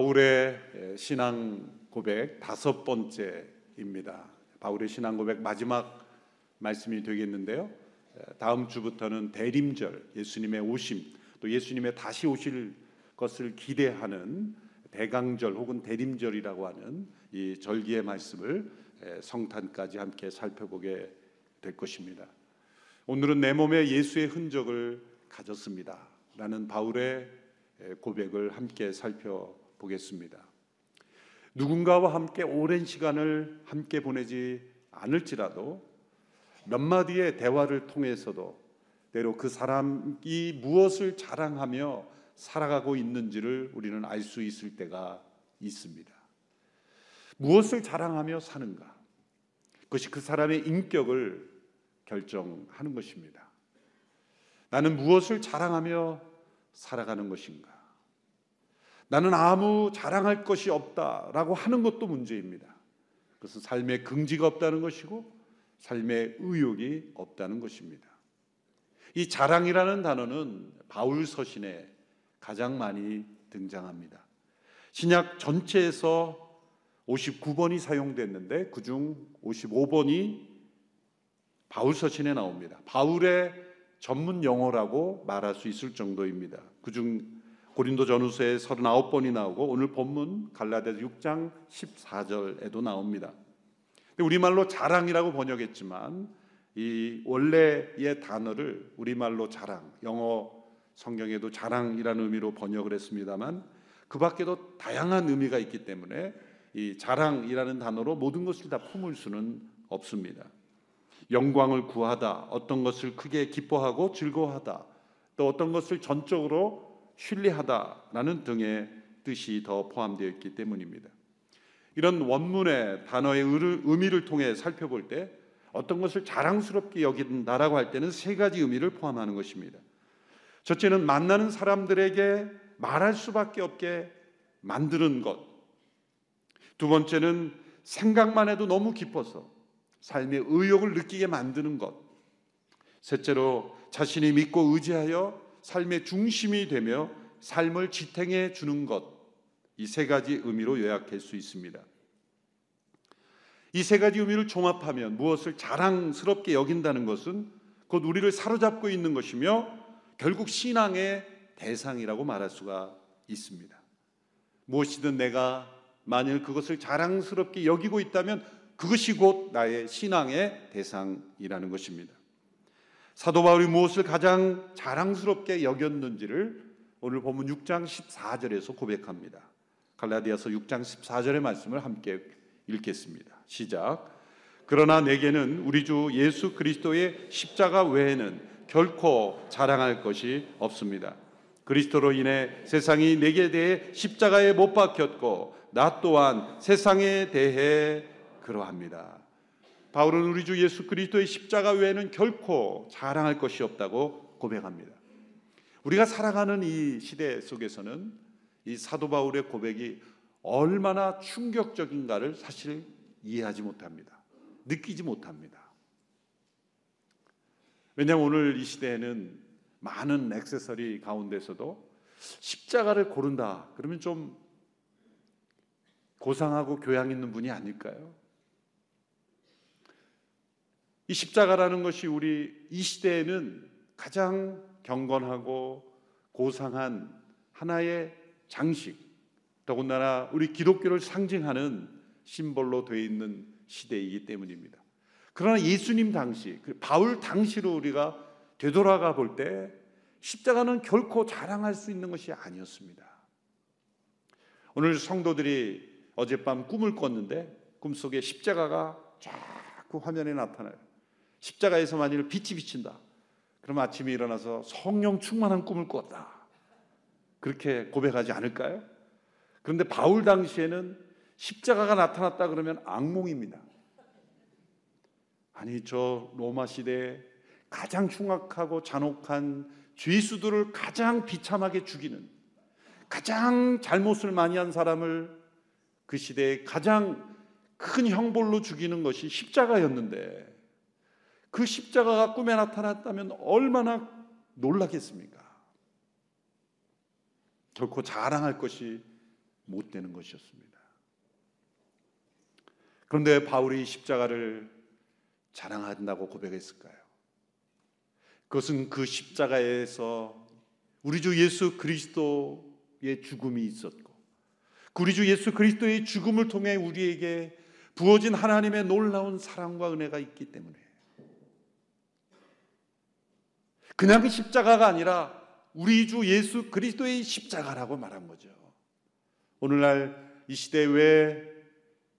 바울의 신앙 고백 다섯 번째입니다. 바울의 신앙 고백 마지막 말씀이 되겠는데요. 다음 주부터는 대림절, 예수님의 오심, 또 예수님의 다시 오실 것을 기대하는 대강절 혹은 대림절이라고 하는 이 절기의 말씀을 성탄까지 함께 살펴보게 될 것입니다. 오늘은 내 몸에 예수의 흔적을 가졌습니다. 라는 바울의 고백을 함께 살펴 보겠습니다. 누군가와 함께 오랜 시간을 함께 보내지 않을지라도 몇 마디의 대화를 통해서도 때로 그 사람이 무엇을 자랑하며 살아가고 있는지를 우리는 알 수 있을 때가 있습니다. 무엇을 자랑하며 사는가? 그것이 그 사람의 인격을 결정하는 것입니다. 나는 무엇을 자랑하며 살아가는 것인가? 나는 아무 자랑할 것이 없다라고 하는 것도 문제입니다. 그것은 삶에 긍지가 없다는 것이고 삶의 의욕이 없다는 것입니다. 이 자랑이라는 단어는 바울 서신에 가장 많이 등장합니다. 신약 전체에서 59번이 사용됐는데 그중 55번이 바울 서신에 나옵니다. 바울의 전문 영어라고 말할 수 있을 정도입니다. 그중 고린도 전후서에 39번이 나오고 오늘 본문 갈라디아서 6장 14절에도 나옵니다. 우리말로 자랑이라고 번역했지만 이 원래의 단어를 우리말로 자랑, 영어 성경에도 자랑이라는 의미로 번역을 했습니다만 그 밖에도 다양한 의미가 있기 때문에 이 자랑이라는 단어로 모든 것을 다 품을 수는 없습니다. 영광을 구하다, 어떤 것을 크게 기뻐하고 즐거워하다, 또 어떤 것을 전적으로 신뢰하다라는 등의 뜻이 더 포함되어 있기 때문입니다. 이런 원문의 단어의 의미를 통해 살펴볼 때 어떤 것을 자랑스럽게 여긴다라고 할 때는 세 가지 의미를 포함하는 것입니다. 첫째는 만나는 사람들에게 말할 수밖에 없게 만드는 것. 두 번째는 생각만 해도 너무 깊어서 삶의 의욕을 느끼게 만드는 것. 셋째로 자신이 믿고 의지하여 삶의 중심이 되며 삶을 지탱해 주는 것. 이 세 가지 의미로 요약할 수 있습니다. 이 세 가지 의미를 종합하면 무엇을 자랑스럽게 여긴다는 것은 곧 우리를 사로잡고 있는 것이며 결국 신앙의 대상이라고 말할 수가 있습니다. 무엇이든 내가 만일 그것을 자랑스럽게 여기고 있다면 그것이 곧 나의 신앙의 대상이라는 것입니다. 사도 바울이 무엇을 가장 자랑스럽게 여겼는지를 오늘 본문 6장 14절에서 고백합니다. 갈라디아서 6장 14절의 말씀을 함께 읽겠습니다. 시작. 그러나 내게는 우리 주 예수 그리스도의 십자가 외에는 결코 자랑할 것이 없습니다. 그리스도로 인해 세상이 내게 대해 십자가에 못 박혔고 나 또한 세상에 대해 그러합니다. 바울은 우리 주 예수 그리스도의 십자가 외에는 결코 자랑할 것이 없다고 고백합니다. 우리가 살아가는 이 시대 속에서는 이 사도 바울의 고백이 얼마나 충격적인가를 사실 이해하지 못합니다. 느끼지 못합니다. 왜냐하면 오늘 이 시대에는 많은 액세서리 가운데서도 십자가를 고른다. 그러면 좀 고상하고 교양 있는 분이 아닐까요? 이 십자가라는 것이 우리 이 시대에는 가장 경건하고 고상한 하나의 장식, 더군다나 우리 기독교를 상징하는 심벌로 되어 있는 시대이기 때문입니다. 그러나 예수님 당시, 그 바울 당시로 우리가 되돌아가 볼 때 십자가는 결코 자랑할 수 있는 것이 아니었습니다. 오늘 성도들이 어젯밤 꿈을 꿨는데 꿈속에 십자가가 자꾸 화면에 나타나요. 십자가에서 만일 빛이 비친다. 그럼 아침에 일어나서 성령 충만한 꿈을 꿨다. 그렇게 고백하지 않을까요? 그런데 바울 당시에는 십자가가 나타났다 그러면 악몽입니다. 아니 저 로마 시대에 가장 흉악하고 잔혹한 죄수들을 가장 비참하게 죽이는 가장 잘못을 많이 한 사람을 그 시대에 가장 큰 형벌로 죽이는 것이 십자가였는데 그 십자가가 꿈에 나타났다면 얼마나 놀라겠습니까? 결코 자랑할 것이 못 되는 것이었습니다. 그런데 바울이 십자가를 자랑한다고 고백했을까요? 그것은 그 십자가에서 우리 주 예수 그리스도의 죽음이 있었고, 우리 주 예수 그리스도의 죽음을 통해 우리에게 부어진 하나님의 놀라운 사랑과 은혜가 있기 때문에 그냥 십자가가 아니라 우리 주 예수 그리스도의 십자가라고 말한 거죠. 오늘날 이 시대 왜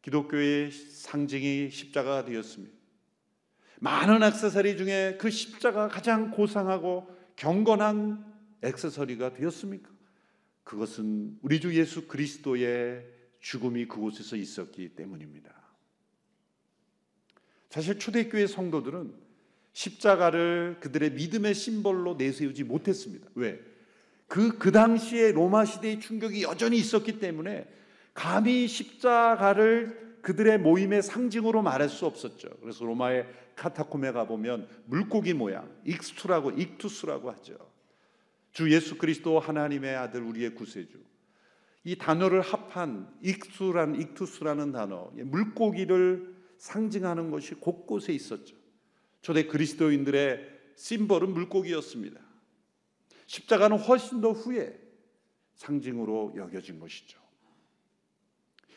기독교의 상징이 십자가가 되었습니다. 많은 액세서리 중에 그 십자가 가장 고상하고 경건한 액세서리가 되었습니까? 그것은 우리 주 예수 그리스도의 죽음이 그곳에서 있었기 때문입니다. 사실 초대교회 성도들은 십자가를 그들의 믿음의 심벌로 내세우지 못했습니다. 왜? 그, 그 당시에 로마 시대의 충격이 여전히 있었기 때문에 감히 십자가를 그들의 모임의 상징으로 말할 수 없었죠. 그래서 로마의 카타콤에 가보면 물고기 모양, 익스투라고, 익투스라고 하죠. 주 예수 그리스도 하나님의 아들 우리의 구세주. 이 단어를 합한 익수란 익투스라는 단어, 물고기를 상징하는 것이 곳곳에 있었죠. 초대 그리스도인들의 심벌은 물고기였습니다. 십자가는 훨씬 더 후에 상징으로 여겨진 것이죠.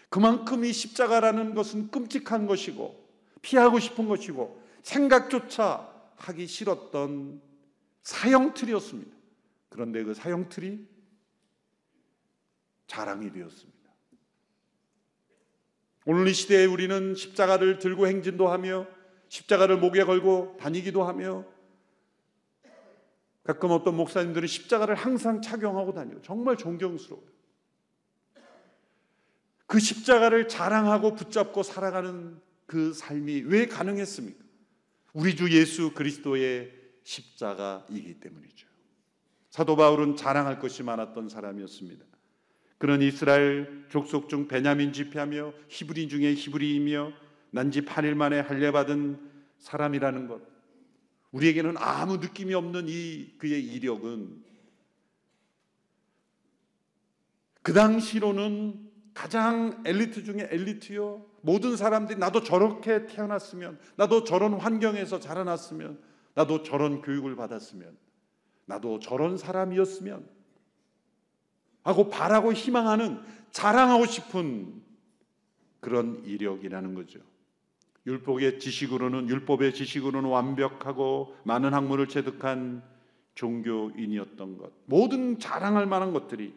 그만큼 이 십자가라는 것은 끔찍한 것이고 피하고 싶은 것이고 생각조차 하기 싫었던 사형틀이었습니다. 그런데 그 사형틀이 자랑이 되었습니다. 오늘 이 시대에 우리는 십자가를 들고 행진도 하며 십자가를 목에 걸고 다니기도 하며 가끔 어떤 목사님들은 십자가를 항상 착용하고 다니고 정말 존경스러워요. 그 십자가를 자랑하고 붙잡고 살아가는 그 삶이 왜 가능했습니까? 우리 주 예수 그리스도의 십자가이기 때문이죠. 사도 바울은 자랑할 것이 많았던 사람이었습니다. 그는 이스라엘 족속 중 베냐민 지폐하며 히브리 중에 히브리이며 난지 8일 만에 할례받은 사람이라는 것. 우리에게는 아무 느낌이 없는 이 그의 이력은 그 당시로는 가장 엘리트 중에 엘리트요. 모든 사람들이 나도 저렇게 태어났으면, 나도 저런 환경에서 자라났으면, 나도 저런 교육을 받았으면, 나도 저런 사람이었으면 하고 바라고 희망하는 자랑하고 싶은 그런 이력이라는 거죠. 율법의 지식으로는 율법의 지식으로는 완벽하고 많은 학문을 체득한 종교인이었던 것. 모든 자랑할 만한 것들이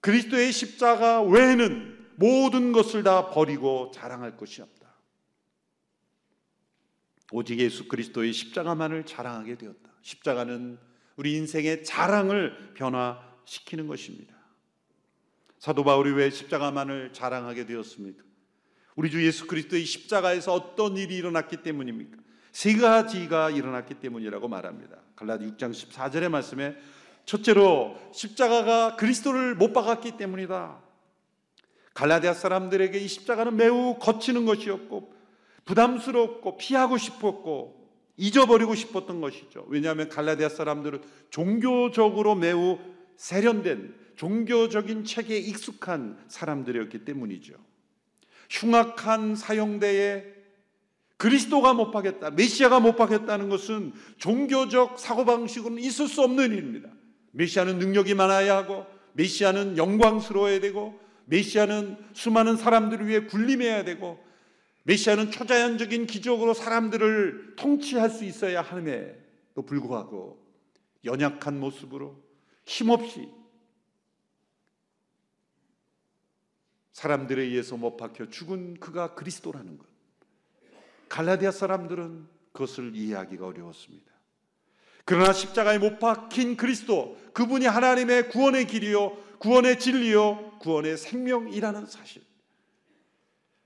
그리스도의 십자가 외에는 모든 것을 다 버리고 자랑할 것이 없다. 오직 예수 그리스도의 십자가만을 자랑하게 되었다. 십자가는 우리 인생의 자랑을 변화시키는 것입니다. 사도 바울이 왜 십자가만을 자랑하게 되었습니까? 우리 주 예수 그리스도의 십자가에서 어떤 일이 일어났기 때문입니까? 세 가지가 일어났기 때문이라고 말합니다. 갈라디 6장 14절의 말씀에 첫째로 십자가가 그리스도를 못 박았기 때문이다. 갈라디아 사람들에게 이 십자가는 매우 거치는 것이었고 부담스럽고 피하고 싶었고 잊어버리고 싶었던 것이죠. 왜냐하면 갈라디아 사람들은 종교적으로 매우 세련된 종교적인 체계에 익숙한 사람들이었기 때문이죠. 흉악한 사형대에 그리스도가 못 박겠다, 메시아가 못 박겠다는 것은 종교적 사고방식으로는 있을 수 없는 일입니다. 메시아는 능력이 많아야 하고, 메시아는 영광스러워야 되고, 메시아는 수많은 사람들을 위해 군림해야 되고, 메시아는 초자연적인 기적으로 사람들을 통치할 수 있어야 함에도 불구하고 연약한 모습으로 힘없이 사람들에 의해서 못 박혀 죽은 그가 그리스도라는 것. 갈라디아 사람들은 그것을 이해하기가 어려웠습니다. 그러나 십자가에 못 박힌 그리스도, 그분이 하나님의 구원의 길이요, 구원의 진리요, 구원의 생명이라는 사실.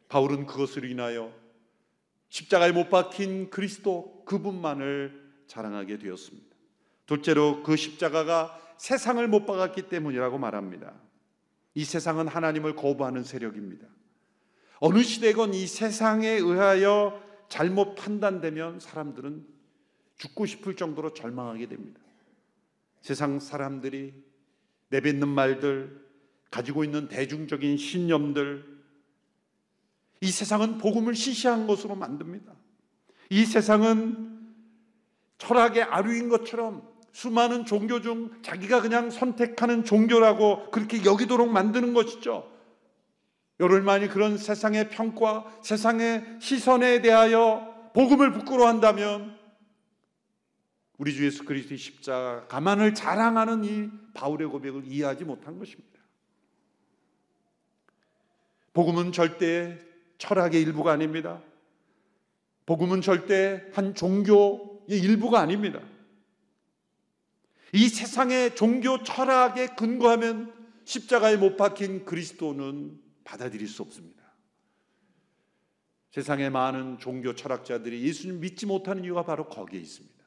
바울은 그것을 인하여 십자가에 못 박힌 그리스도 그분만을 자랑하게 되었습니다. 둘째로 그 십자가가 세상을 못 박았기 때문이라고 말합니다. 이 세상은 하나님을 거부하는 세력입니다. 어느 시대건 이 세상에 의하여 잘못 판단되면 사람들은 죽고 싶을 정도로 절망하게 됩니다. 세상 사람들이 내뱉는 말들, 가지고 있는 대중적인 신념들, 이 세상은 복음을 시시한 것으로 만듭니다. 이 세상은 철학의 아류인 것처럼 수많은 종교 중 자기가 그냥 선택하는 종교라고 그렇게 여기도록 만드는 것이죠. 여러분만이 그런 세상의 평가, 세상의 시선에 대하여 복음을 부끄러워한다면 우리 주 예수 그리스도의 십자가 가만을 자랑하는 이 바울의 고백을 이해하지 못한 것입니다. 복음은 절대 철학의 일부가 아닙니다. 복음은 절대 한 종교의 일부가 아닙니다. 이 세상의 종교 철학에 근거하면 십자가에 못 박힌 그리스도는 받아들일 수 없습니다. 세상의 많은 종교 철학자들이 예수님 믿지 못하는 이유가 바로 거기에 있습니다.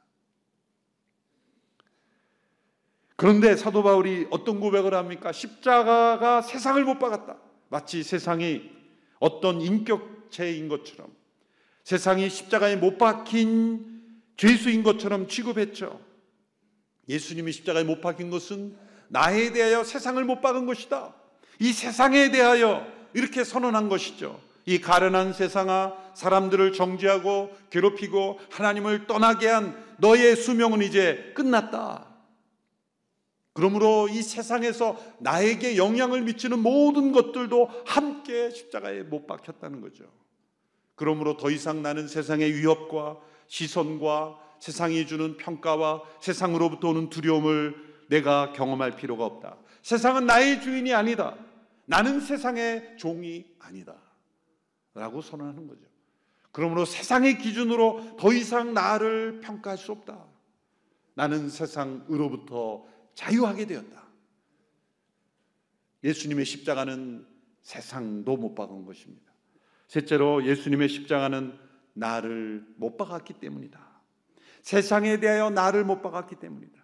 그런데 사도 바울이 어떤 고백을 합니까? 십자가가 세상을 못 박았다. 마치 세상이 어떤 인격체인 것처럼 세상이 십자가에 못 박힌 죄수인 것처럼 취급했죠. 예수님이 십자가에 못 박힌 것은 나에 대하여 세상을 못 박은 것이다. 이 세상에 대하여 이렇게 선언한 것이죠. 이 가련한 세상아 사람들을 정죄하고 괴롭히고 하나님을 떠나게 한 너의 수명은 이제 끝났다. 그러므로 이 세상에서 나에게 영향을 미치는 모든 것들도 함께 십자가에 못 박혔다는 거죠. 그러므로 더 이상 나는 세상의 위협과 시선과 세상이 주는 평가와 세상으로부터 오는 두려움을 내가 경험할 필요가 없다. 세상은 나의 주인이 아니다. 나는 세상의 종이 아니다. 라고 선언하는 거죠. 그러므로 세상의 기준으로 더 이상 나를 평가할 수 없다. 나는 세상으로부터 자유하게 되었다. 예수님의 십자가는 세상도 못 박은 것입니다. 셋째로 예수님의 십자가는 나를 못 박았기 때문이다. 세상에 대하여 나를 못 박았기 때문이다.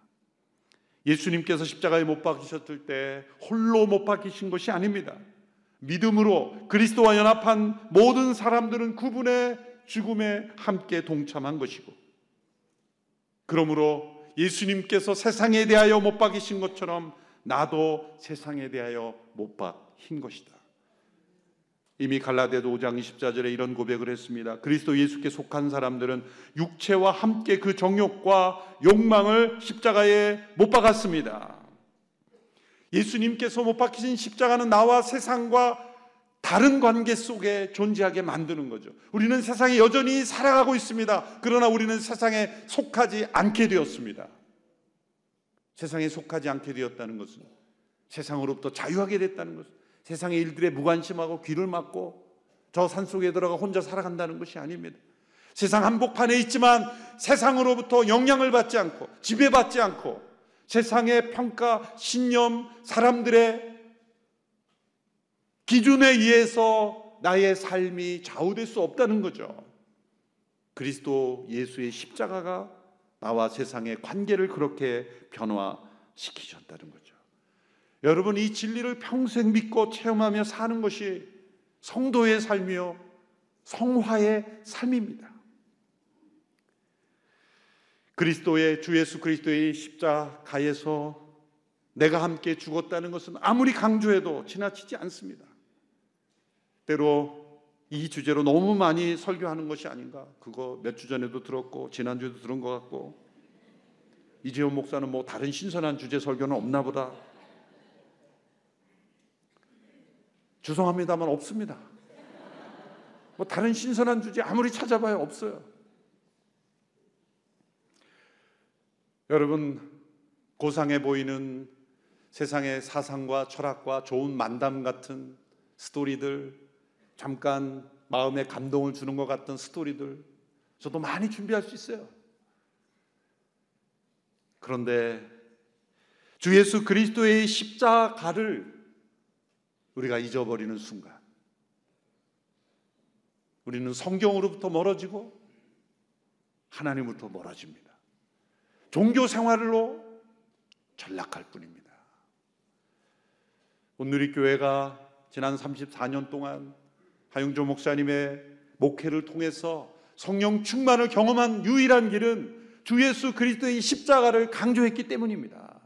예수님께서 십자가에 못 박히셨을 때 홀로 못 박히신 것이 아닙니다. 믿음으로 그리스도와 연합한 모든 사람들은 그분의 죽음에 함께 동참한 것이고 그러므로 예수님께서 세상에 대하여 못 박이신 것처럼 나도 세상에 대하여 못 박힌 것이다. 이미 갈라디아서 5장 24절에 이런 고백을 했습니다. 그리스도 예수께 속한 사람들은 육체와 함께 그 정욕과 욕망을 십자가에 못 박았습니다. 예수님께서 못 박히신 십자가는 나와 세상과 다른 관계 속에 존재하게 만드는 거죠. 우리는 세상에 여전히 살아가고 있습니다. 그러나 우리는 세상에 속하지 않게 되었습니다. 세상에 속하지 않게 되었다는 것은 세상으로부터 자유하게 됐다는 것은 세상의 일들에 무관심하고 귀를 막고 저 산속에 들어가 혼자 살아간다는 것이 아닙니다. 세상 한복판에 있지만 세상으로부터 영향을 받지 않고 지배받지 않고 세상의 평가, 신념, 사람들의 기준에 의해서 나의 삶이 좌우될 수 없다는 거죠. 그리스도 예수의 십자가가 나와 세상의 관계를 그렇게 변화시키셨다는 거죠. 여러분 이 진리를 평생 믿고 체험하며 사는 것이 성도의 삶이요 성화의 삶입니다. 그리스도의 주 예수 그리스도의 십자가에서 내가 함께 죽었다는 것은 아무리 강조해도 지나치지 않습니다. 때로 이 주제로 너무 많이 설교하는 것이 아닌가. 그거 몇 주 전에도 들었고 지난주에도 들은 것 같고 이재용 목사는 뭐 다른 신선한 주제 설교는 없나 보다. 죄송합니다만 없습니다. 뭐 다른 신선한 주제 아무리 찾아봐야 없어요. 여러분 고상해 보이는 세상의 사상과 철학과 좋은 만담 같은 스토리들 잠깐 마음에 감동을 주는 것 같은 스토리들 저도 많이 준비할 수 있어요. 그런데 주 예수 그리스도의 십자가를 우리가 잊어버리는 순간 우리는 성경으로부터 멀어지고 하나님으로부터 멀어집니다. 종교 생활로 전락할 뿐입니다. 오늘의 교회가 지난 34년 동안 하용조 목사님의 목회를 통해서 성령 충만을 경험한 유일한 길은 주 예수 그리스도의 십자가를 강조했기 때문입니다.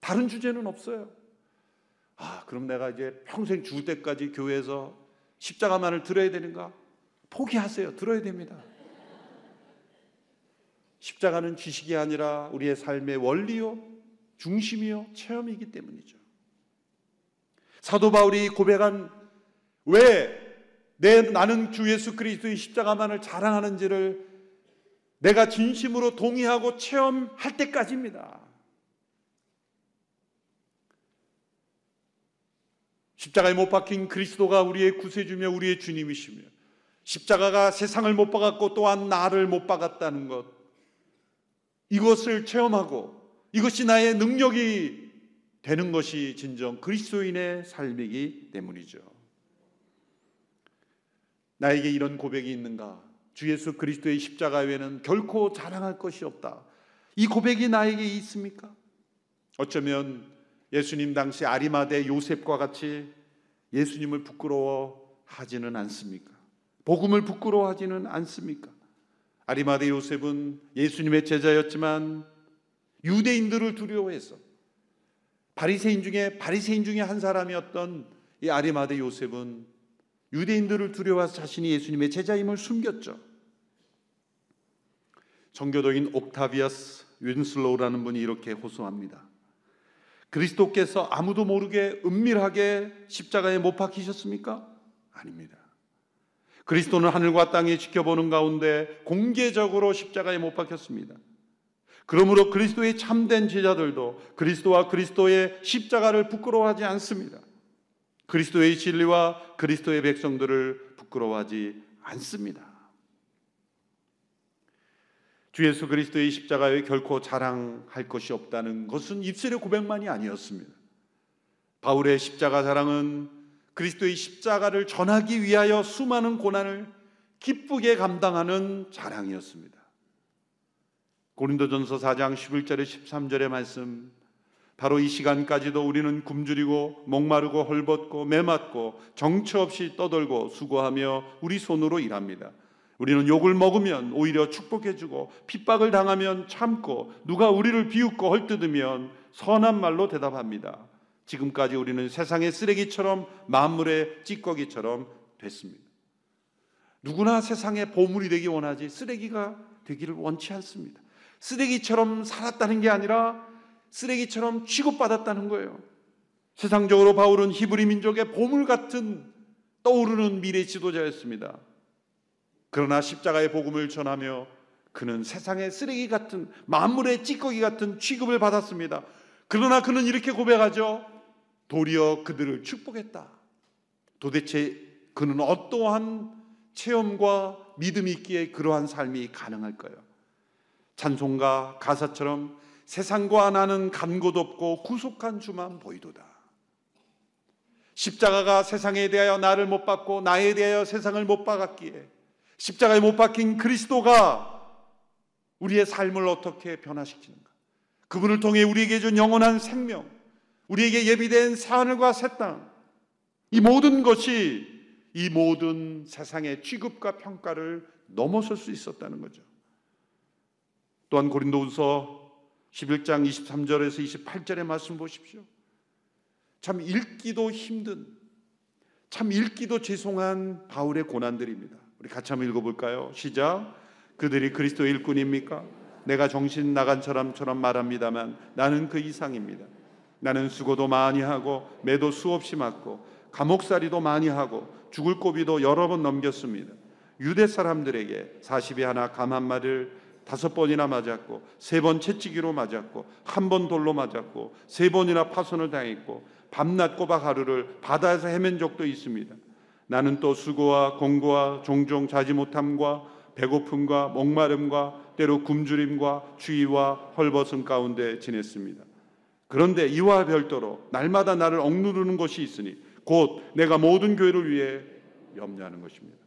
다른 주제는 없어요. 아, 그럼 내가 이제 평생 죽을 때까지 교회에서 십자가만을 들어야 되는가? 포기하세요. 들어야 됩니다. 십자가는 지식이 아니라 우리의 삶의 원리요, 중심이요, 체험이기 때문이죠. 사도 바울이 고백한 왜 내 나는 주 예수 그리스도의 십자가만을 자랑하는지를 내가 진심으로 동의하고 체험할 때까지입니다. 십자가에 못 박힌 그리스도가 우리의 구세주며 우리의 주님이시며 십자가가 세상을 못 박았고 또한 나를 못 박았다는 것 이것을 체험하고 이것이 나의 능력이 되는 것이 진정 그리스도인의 삶이기 때문이죠. 나에게 이런 고백이 있는가? 주 예수 그리스도의 십자가 외에는 결코 자랑할 것이 없다. 이 고백이 나에게 있습니까? 어쩌면 예수님 당시 아리마대 요셉과 같이 예수님을 부끄러워하지는 않습니까? 복음을 부끄러워하지는 않습니까? 아리마대 요셉은 예수님의 제자였지만 유대인들을 두려워해서 바리새인 중에 바리새인 중에 한 사람이었던 이 아리마대 요셉은 유대인들을 두려워해서 자신이 예수님의 제자임을 숨겼죠. 정교도인 옥타비아스 윈슬로우라는 분이 이렇게 호소합니다. 그리스도께서 아무도 모르게 은밀하게 십자가에 못 박히셨습니까? 아닙니다. 그리스도는 하늘과 땅이 지켜보는 가운데 공개적으로 십자가에 못 박혔습니다. 그러므로 그리스도의 참된 제자들도 그리스도와 그리스도의 십자가를 부끄러워하지 않습니다. 그리스도의 진리와 그리스도의 백성들을 부끄러워하지 않습니다. 주 예수 그리스도의 십자가에 결코 자랑할 것이 없다는 것은 입술의 고백만이 아니었습니다. 바울의 십자가 자랑은 그리스도의 십자가를 전하기 위하여 수많은 고난을 기쁘게 감당하는 자랑이었습니다. 고린도전서 4장 11절에 13절의 말씀 바로 이 시간까지도 우리는 굶주리고 목마르고 헐벗고 매맞고 정처 없이 떠돌고 수고하며 우리 손으로 일합니다. 우리는 욕을 먹으면 오히려 축복해주고 핍박을 당하면 참고 누가 우리를 비웃고 헐뜯으면 선한 말로 대답합니다. 지금까지 우리는 세상의 쓰레기처럼 만물의 찌꺼기처럼 됐습니다. 누구나 세상의 보물이 되기 원하지 쓰레기가 되기를 원치 않습니다. 쓰레기처럼 살았다는 게 아니라 쓰레기처럼 취급받았다는 거예요. 세상적으로 바울은 히브리 민족의 보물 같은 떠오르는 미래 지도자였습니다. 그러나 십자가의 복음을 전하며 그는 세상의 쓰레기 같은 만물의 찌꺼기 같은 취급을 받았습니다. 그러나 그는 이렇게 고백하죠. 도리어 그들을 축복했다. 도대체 그는 어떠한 체험과 믿음이 있기에 그러한 삶이 가능할까요? 찬송가 가사처럼 세상과 나는 간 곳 없고 구속한 주만 보이도다. 십자가가 세상에 대하여 나를 못 받고 나에 대하여 세상을 못 박았기에 십자가에 못 박힌 그리스도가 우리의 삶을 어떻게 변화시키는가? 그분을 통해 우리에게 준 영원한 생명, 우리에게 예비된 하늘과 새 땅, 이 모든 것이 이 모든 세상의 취급과 평가를 넘어설 수 있었다는 거죠. 또한 고린도후서 11장 23절에서 28절의 말씀 보십시오. 참 읽기도 힘든, 참 읽기도 죄송한 바울의 고난들입니다. 우리 같이 한번 읽어볼까요? 시작. 그들이 그리스도 일꾼입니까? 내가 정신 나간 사람처럼 말합니다만 나는 그 이상입니다. 나는 수고도 많이 하고 매도 수없이 맞고 감옥살이도 많이 하고 죽을 고비도 여러 번 넘겼습니다. 유대 사람들에게 40이 하나 감한 말을 다섯 번이나 맞았고 세 번 채찍이로 맞았고 한 번 돌로 맞았고 세 번이나 파손을 당했고 밤낮 꼬박 하루를 바다에서 헤맨 적도 있습니다. 나는 또 수고와 공고와 종종 자지 못함과 배고픔과 목마름과 때로 굶주림과 추위와 헐벗음 가운데 지냈습니다. 그런데 이와 별도로 날마다 나를 억누르는 것이 있으니 곧 내가 모든 교회를 위해 염려하는 것입니다.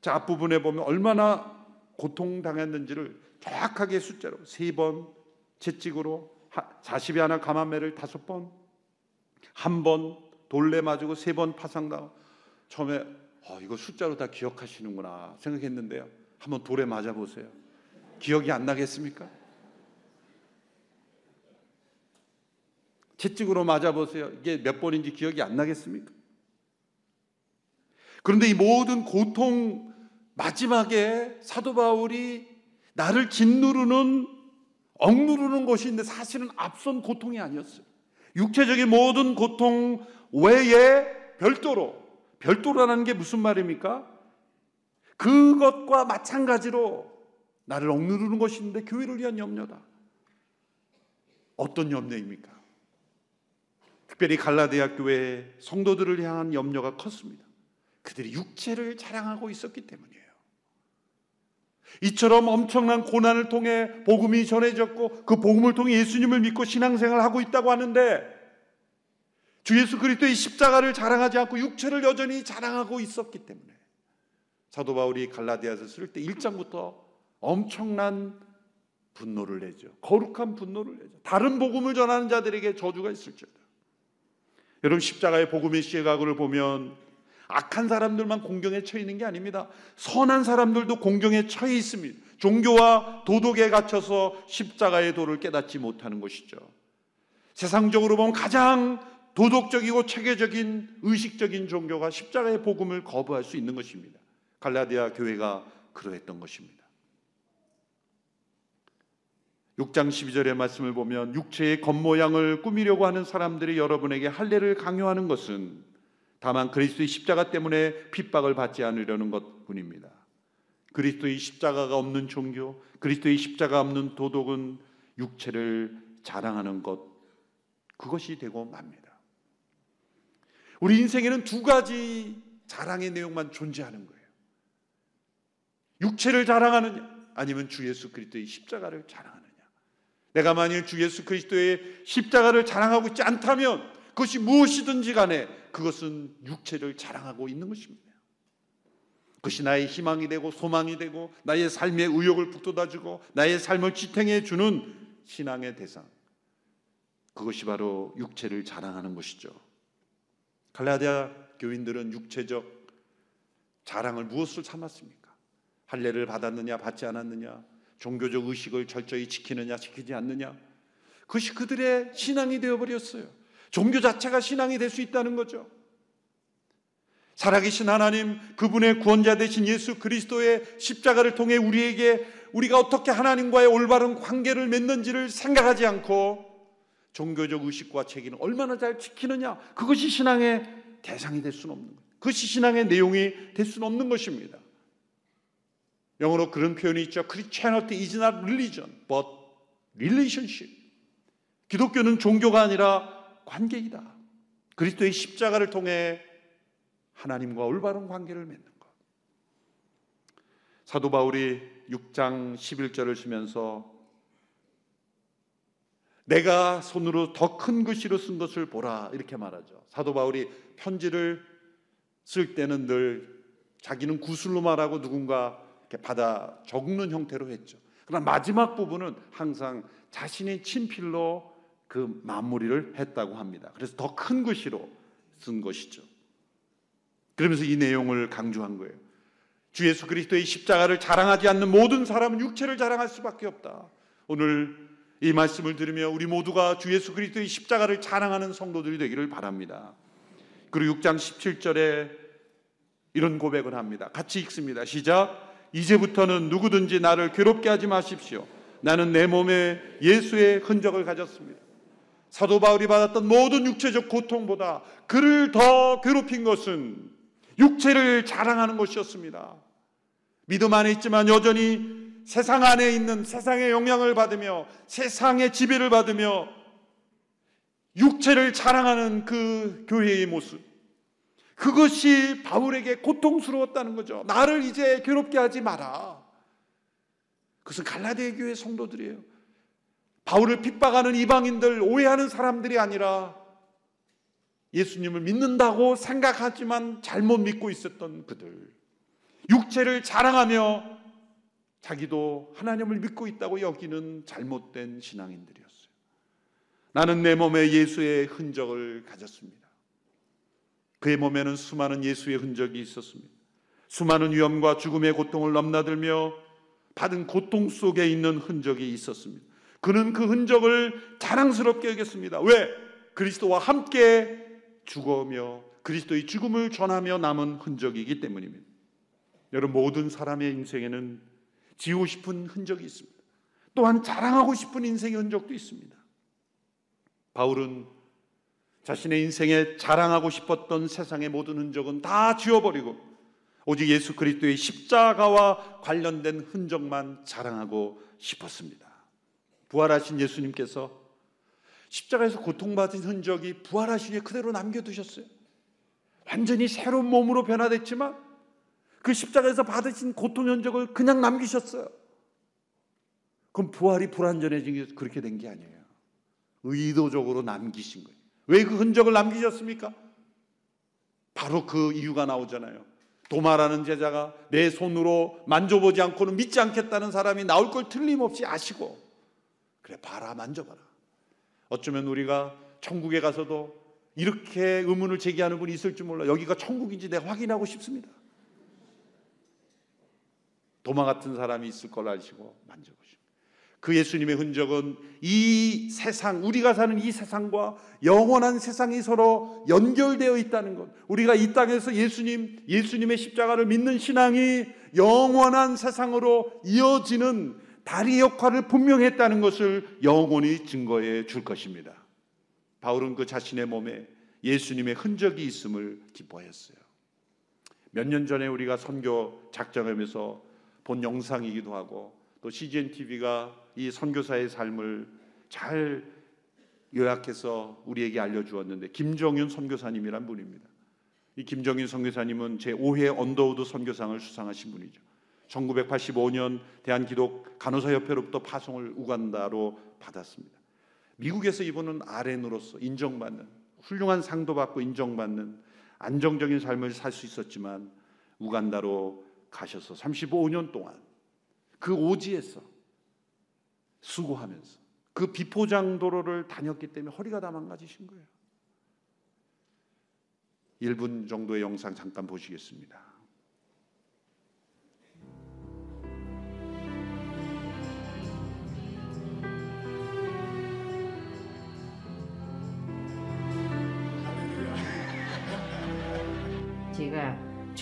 자 앞부분에 보면 얼마나 고통당했는지를 정확하게 숫자로 세 번 채찍으로 40이 하나 감한매를 다섯 번, 한 번 돌레 맞고 세 번 파상당. 처음에 어, 이거 숫자로 다 기억하시는구나 생각했는데요. 한번 돌에 맞아 보세요. 기억이 안 나겠습니까? 채찍으로 맞아 보세요. 이게 몇 번인지 기억이 안 나겠습니까? 그런데 이 모든 고통 마지막에 사도 바울이 나를 짓누르는 억누르는 것인데 사실은 앞선 고통이 아니었어요. 육체적인 모든 고통 외에 별도로 별도라는 게 무슨 말입니까? 그것과 마찬가지로 나를 억누르는 것인데 교회를 위한 염려다. 어떤 염려입니까? 특별히 갈라디아 교회 성도들을 향한 염려가 컸습니다. 그들이 육체를 자랑하고 있었기 때문이에요. 이처럼 엄청난 고난을 통해 복음이 전해졌고 그 복음을 통해 예수님을 믿고 신앙생활을 하고 있다고 하는데 주 예수 그리스도의 십자가를 자랑하지 않고 육체를 여전히 자랑하고 있었기 때문에 사도 바울이 갈라디아서 쓸 때 1장부터 엄청난 분노를 내죠. 거룩한 분노를 내죠. 다른 복음을 전하는 자들에게 저주가 있을지어다. 여러분 십자가의 복음의 시각을 보면 악한 사람들만 공경에 처해 있는 게 아닙니다. 선한 사람들도 공경에 처해 있습니다. 종교와 도덕에 갇혀서 십자가의 도를 깨닫지 못하는 것이죠. 세상적으로 보면 가장 도덕적이고 체계적인 의식적인 종교가 십자가의 복음을 거부할 수 있는 것입니다. 갈라디아 교회가 그러했던 것입니다. 6장 12절의 말씀을 보면 육체의 겉모양을 꾸미려고 하는 사람들이 여러분에게 할례를 강요하는 것은 다만 그리스도의 십자가 때문에 핍박을 받지 않으려는 것뿐입니다. 그리스도의 십자가가 없는 종교, 그리스도의 십자가 없는 도덕은 육체를 자랑하는 것 그것이 되고 맙니다. 우리 인생에는 두 가지 자랑의 내용만 존재하는 거예요. 육체를 자랑하느냐 아니면 주 예수 그리스도의 십자가를 자랑하느냐. 내가 만일 주 예수 그리스도의 십자가를 자랑하고 있지 않다면 그것이 무엇이든지 간에 그것은 육체를 자랑하고 있는 것입니다. 그것이 나의 희망이 되고 소망이 되고 나의 삶의 의욕을 북돋아주고 나의 삶을 지탱해 주는 신앙의 대상. 그것이 바로 육체를 자랑하는 것이죠. 갈라디아 교인들은 육체적 자랑을 무엇을 삼았습니까? 할례를 받았느냐 받지 않았느냐 종교적 의식을 철저히 지키느냐 지키지 않느냐 그것이 그들의 신앙이 되어버렸어요. 종교 자체가 신앙이 될 수 있다는 거죠. 살아계신 하나님, 그분의 구원자 되신 예수 그리스도의 십자가를 통해 우리에게 우리가 어떻게 하나님과의 올바른 관계를 맺는지를 생각하지 않고 종교적 의식과 체계는 얼마나 잘 지키느냐 그것이 신앙의 대상이 될 수는 없는 거예요. 그것이 신앙의 내용이 될 수는 없는 것입니다. 영어로 그런 표현이 있죠. Christianity is not religion, but relationship. 기독교는 종교가 아니라 관계이다. 그리스도의 십자가를 통해 하나님과 올바른 관계를 맺는 것. 사도 바울이 6장 11절을 쓰면서 내가 손으로 더 큰 글씨로 쓴 것을 보라 이렇게 말하죠. 사도 바울이 편지를 쓸 때는 늘 자기는 구슬로 말하고 누군가 이렇게 받아 적는 형태로 했죠. 그러나 마지막 부분은 항상 자신의 친필로 그 마무리를 했다고 합니다. 그래서 더 큰 글씨로 쓴 것이죠. 그러면서 이 내용을 강조한 거예요. 주 예수 그리스도의 십자가를 자랑하지 않는 모든 사람은 육체를 자랑할 수밖에 없다. 오늘 이 말씀을 들으며 우리 모두가 주 예수 그리스도의 십자가를 자랑하는 성도들이 되기를 바랍니다. 그리고 6장 17절에 이런 고백을 합니다. 같이 읽습니다. 시작. 이제부터는 누구든지 나를 괴롭게 하지 마십시오. 나는 내 몸에 예수의 흔적을 가졌습니다. 사도 바울이 받았던 모든 육체적 고통보다 그를 더 괴롭힌 것은 육체를 자랑하는 것이었습니다. 믿음 안에 있지만 여전히 세상 안에 있는 세상의 영향을 받으며 세상의 지배를 받으며 육체를 자랑하는 그 교회의 모습. 그것이 바울에게 고통스러웠다는 거죠. 나를 이제 괴롭게 하지 마라. 그것은 갈라디아 교회 성도들이에요. 바울을 핍박하는 이방인들, 오해하는 사람들이 아니라 예수님을 믿는다고 생각하지만 잘못 믿고 있었던 그들. 육체를 자랑하며 자기도 하나님을 믿고 있다고 여기는 잘못된 신앙인들이었어요. 나는 내 몸에 예수의 흔적을 가졌습니다. 그의 몸에는 수많은 예수의 흔적이 있었습니다. 수많은 위험과 죽음의 고통을 넘나들며 받은 고통 속에 있는 흔적이 있었습니다. 그는 그 흔적을 자랑스럽게 여겼습니다. 왜? 그리스도와 함께 죽어며 그리스도의 죽음을 전하며 남은 흔적이기 때문입니다. 여러분 모든 사람의 인생에는 지우고 싶은 흔적이 있습니다. 또한 자랑하고 싶은 인생의 흔적도 있습니다. 바울은 자신의 인생에 자랑하고 싶었던 세상의 모든 흔적은 다 지워버리고 오직 예수 그리스도의 십자가와 관련된 흔적만 자랑하고 싶었습니다. 부활하신 예수님께서 십자가에서 고통받은 흔적이 부활하신 후에 그대로 남겨두셨어요. 완전히 새로운 몸으로 변화됐지만 그 십자가에서 받으신 고통 흔적을 그냥 남기셨어요. 그럼 부활이 불완전해진 게 그렇게 된 게 아니에요. 의도적으로 남기신 거예요. 왜 그 흔적을 남기셨습니까? 바로 그 이유가 나오잖아요. 도마라는 제자가 내 손으로 만져보지 않고는 믿지 않겠다는 사람이 나올 걸 틀림없이 아시고 그래 봐라 만져봐라. 어쩌면 우리가 천국에 가서도 이렇게 의문을 제기하는 분이 있을 줄 몰라. 여기가 천국인지 내가 확인하고 싶습니다. 도마 같은 사람이 있을 걸 아시고 만져보시고. 그 예수님의 흔적은 이 세상, 우리가 사는 이 세상과 영원한 세상이 서로 연결되어 있다는 것. 우리가 이 땅에서 예수님, 예수님의 십자가를 믿는 신앙이 영원한 세상으로 이어지는 다리 역할을 분명히 했다는 것을 영원히 증거해 줄 것입니다. 바울은 그 자신의 몸에 예수님의 흔적이 있음을 기뻐했어요. 몇 년 전에 우리가 선교 작정하면서 본 영상이기도 하고 또 CGN TV가 이 선교사의 삶을 잘 요약해서 우리에게 알려주었는데 김정윤 선교사님이란 분입니다. 이 김정윤 선교사님은 제 5회 언더우드 선교상을 수상하신 분이죠. 1985년 대한기독 간호사협회로부터 파송을 우간다로 받았습니다. 미국에서 이분은 RN으로서 인정받는 훌륭한 상도 받고 인정받는 안정적인 삶을 살 수 있었지만 우간다로 가셔서 35년 동안 그 오지에서 수고하면서 그 비포장 도로를 다녔기 때문에 허리가 다 망가지신 거예요. 1분 정도의 영상 잠깐 보시겠습니다.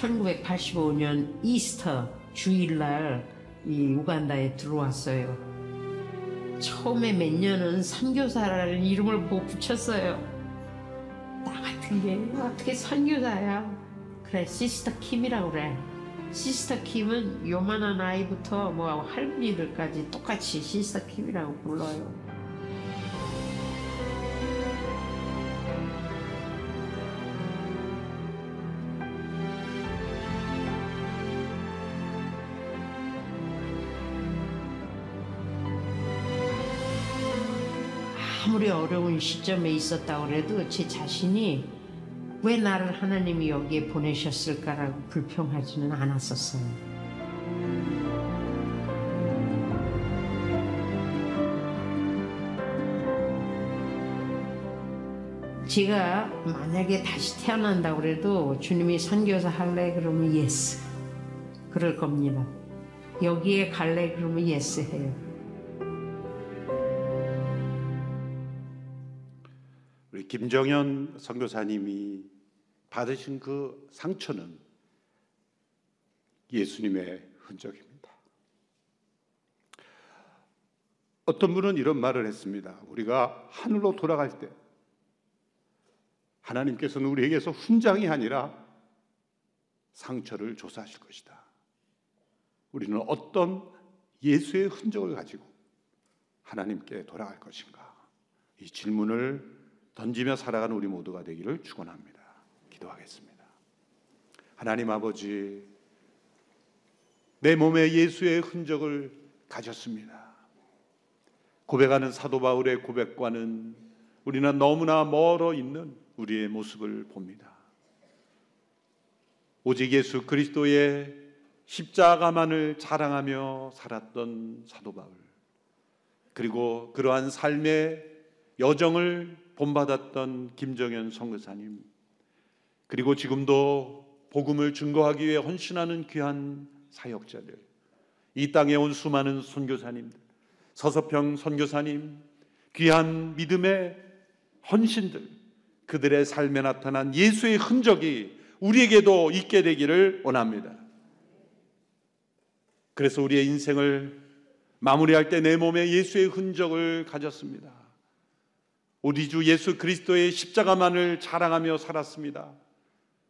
1985년 Easter 주일날 이 우간다에 들어왔어요. 처음에 몇 년은 선교사라는 이름을 못 붙였어요. 나 같은 게 어떻게 선교사야? 그래 sister Kim이라고 그래. sister Kim은 요만한 아이부터 뭐 할머니들까지 똑같이 sister Kim이라고 불러요. 어려운 시점에 있었다 그래도 제 자신이 왜 나를 하나님이 여기에 보내셨을까라고 불평하지는 않았었어요. 제가 만약에 다시 태어난다 그래도 주님이 선교사 할래 그러면 yes. 그럴 겁니다. 여기에 갈래 그러면 yes 해요. 우리 김정현 선교사님이 받으신 그 상처는 예수님의 흔적입니다. 어떤 분은 이런 말을 했습니다. 우리가 하늘로 돌아갈 때 하나님께서는 우리에게서 훈장이 아니라 상처를 조사하실 것이다. 우리는 어떤 예수의 흔적을 가지고 하나님께 돌아갈 것인가? 이 질문을 던지며 살아가는 우리 모두가 되기를 축원합니다. 기도하겠습니다. 하나님 아버지 내 몸에 예수의 흔적을 가졌습니다. 고백하는 사도 바울의 고백과는 우리는 너무나 멀어 있는 우리의 모습을 봅니다. 오직 예수 그리스도의 십자가만을 자랑하며 살았던 사도 바울 그리고 그러한 삶의 여정을 본받았던 김정현 선교사님 그리고 지금도 복음을 증거하기 위해 헌신하는 귀한 사역자들 이 땅에 온 수많은 선교사님들 서서평 선교사님 귀한 믿음의 헌신들, 그들의 삶에 나타난 예수의 흔적이 우리에게도 있게 되기를 원합니다. 그래서 우리의 인생을 마무리할 때 내 몸에 예수의 흔적을 가졌습니다. 우리 주 예수 그리스도의 십자가만을 자랑하며 살았습니다.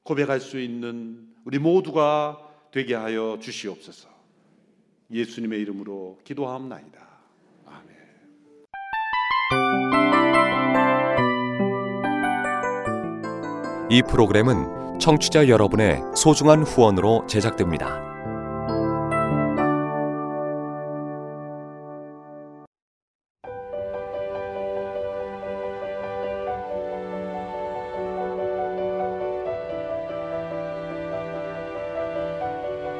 고백할 수 있는 우리 모두가 되게 하여 주시옵소서. 예수님의 이름으로 기도하옵나이다. 아멘. 이 프로그램은 청취자 여러분의 소중한 후원으로 제작됩니다.